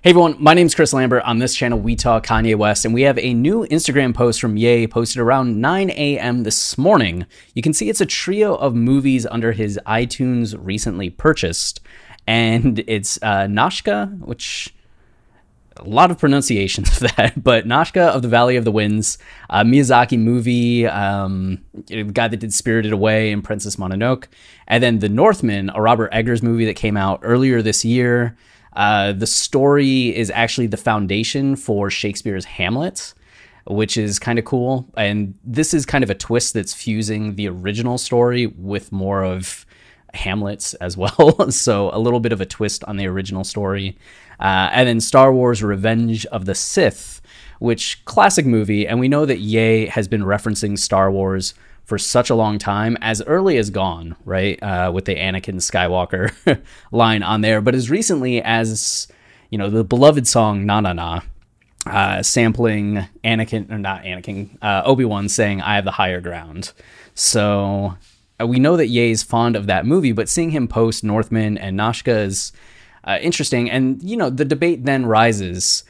Hey everyone, my name is Chris Lambert. On this channel, we talk Kanye West, and we have a new Instagram post from Ye posted around 9 a.m. this morning. You can see it's a trio of movies under his iTunes recently purchased, and it's uh, Nausicaa, which a lot of pronunciations of that, but Nausicaa of the Valley of the Winds, Miyazaki movie, um, the guy that did Spirited Away and Princess Mononoke, and then The Northman, a Robert Eggers movie that came out earlier this year. Uh, the story is actually the foundation for Shakespeare's Hamlet, which is kind of cool. And this is kind of a twist that's fusing the original story with more of Hamlet's as well. so a little bit of a twist on the original story. Uh, and then Star Wars Revenge of the Sith, which classic movie. And we know that Ye has been referencing Star Wars for such a long time, as early as Gone, right? Uh, with the Anakin Skywalker line on there, but as recently as, you know, the beloved song Na Na Na, uh, sampling Anakin, or not Anakin, uh, Obi Wan saying, I have the higher ground. So uh, we know that Ye is fond of that movie, but seeing him post Northman and Nausicaa is uh, interesting. And, you know, the debate then rises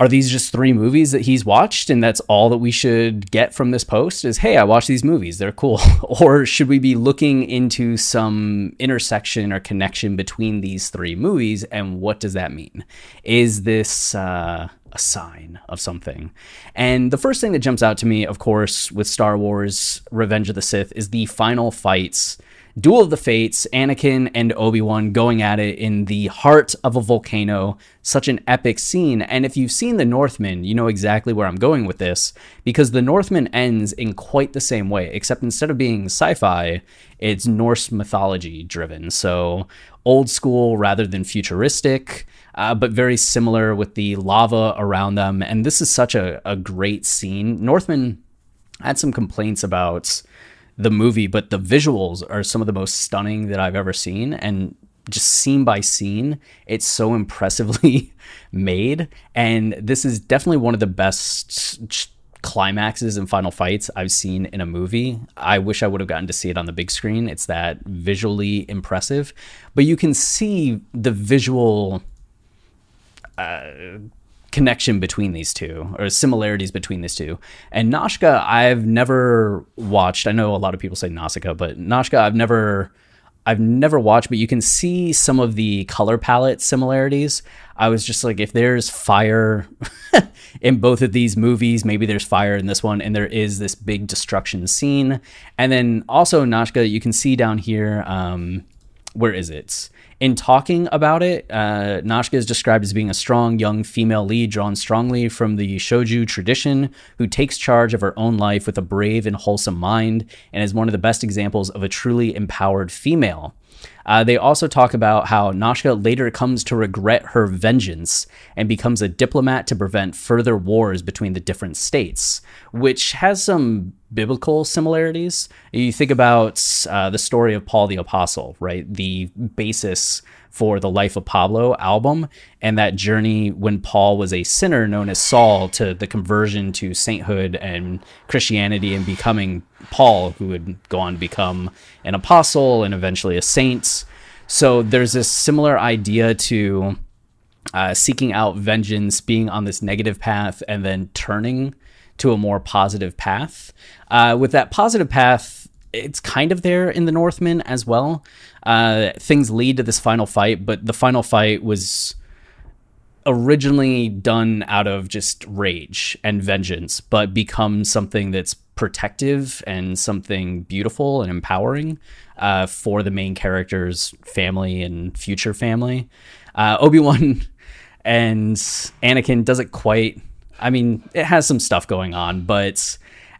are these just three movies that he's watched and that's all that we should get from this post is hey i watched these movies. They're cool. Or should we be looking into some intersection or connection between these three movies and what does that mean? Is this uh, a sign of something? And the first thing that jumps out to me of course with star wars revenge of the sith is the final fights Duel of the Fates, Anakin and Obi-Wan going at it in the heart of a volcano. Such an epic scene. And if you've seen The Northman, you know exactly where I'm going with this because The Northman ends in quite the same way, except instead of being sci-fi, it's Norse mythology driven. So old school rather than futuristic. Uh, but very similar with the lava around them. And this is such a, a great scene. Northman had some complaints about the movie, but the visuals are some of the most stunning that I've ever seen. And just scene by scene, it's so impressively made. And this is definitely one of the best climaxes and final fights I've seen in a movie. I wish I would have gotten to see it on the big screen. It's that visually impressive, but you can see the visual uh, connection between these two or similarities between these two. And Nausicaa, I've never watched. I know a lot of people say Nausicaa, but Nausicaa, I've never. I've never watched, but you can see some of the color palette similarities. I was just like, if there's fire in both of these movies, maybe there's fire in this one, and there is this big destruction scene. And then also Nausicaa, you can see down here. Um, where is it? In talking about it, uh, Nausicaa is described as being a strong young female lead drawn strongly from the shoujo tradition who takes charge of her own life with a brave and wholesome mind and is one of the best examples of a truly empowered female. Uh, they also talk about how Nashka later comes to regret her vengeance and becomes a diplomat to prevent further wars between the different states, which has some biblical similarities. You think about uh, the story of Paul the Apostle, right? The basis for the Life of Pablo album and that journey when Paul was a sinner known as Saul to the conversion to sainthood and Christianity and becoming Paul, who would go on to become an apostle and eventually a saint. So there's this similar idea to uh, seeking out vengeance, being on this negative path, and then turning to a more positive path. Uh, with that positive path, it's kind of there in the Northman as well. Uh, things lead to this final fight, but the final fight was originally done out of just rage and vengeance, but becomes something that's protective and something beautiful and empowering uh, for the main character's family and future family. Uh, Obi Wan and Anakin doesn't quite. I mean, it has some stuff going on, but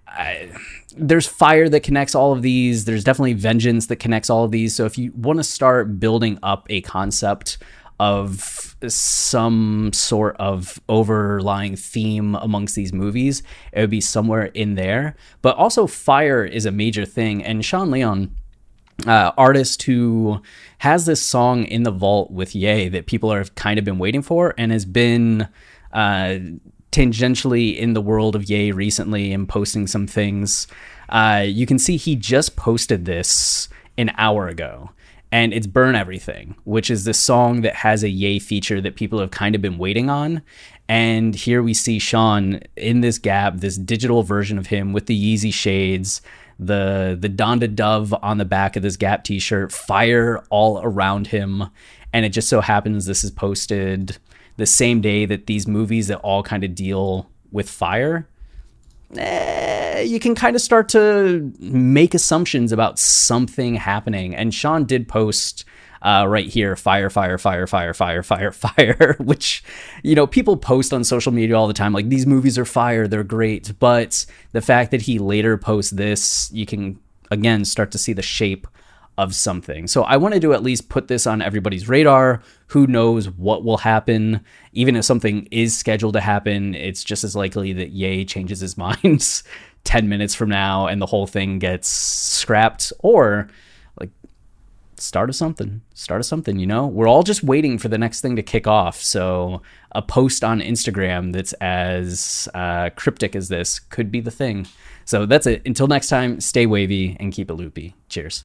I, there's fire that connects all of these. There's definitely vengeance that connects all of these. So if you want to start building up a concept of some sort of overlying theme amongst these movies, it would be somewhere in there. But also, fire is a major thing. And Sean Leon, uh, artist who has this song in the vault with Ye that people have kind of been waiting for and has been uh, tangentially in the world of Ye recently and posting some things. Uh, you can see he just posted this an hour ago and it's Burn Everything, which is this song that has a Ye feature that people have kind of been waiting on. And here we see Sean in this gap, this digital version of him with the Yeezy shades, the the Donda Dove on the back of this Gap t-shirt, fire all around him. And it just so happens this is posted the same day that these movies that all kind of deal with fire eh, you can kind of start to make assumptions about something happening. And Sean did post uh, right here fire, fire, fire, fire, fire, fire, fire, which, you know, people post on social media all the time like these movies are fire, they're great. But the fact that he later posts this, you can again start to see the shape of something. So I wanted to at least put this on everybody's radar. Who knows what will happen? Even if something is scheduled to happen, it's just as likely that Ye changes his mind 10 minutes from now and the whole thing gets scrapped or like start of something. Start of something, you know? We're all just waiting for the next thing to kick off. So a post on Instagram that's as uh, cryptic as this could be the thing. So that's it. Until next time, stay wavy and keep it loopy. Cheers.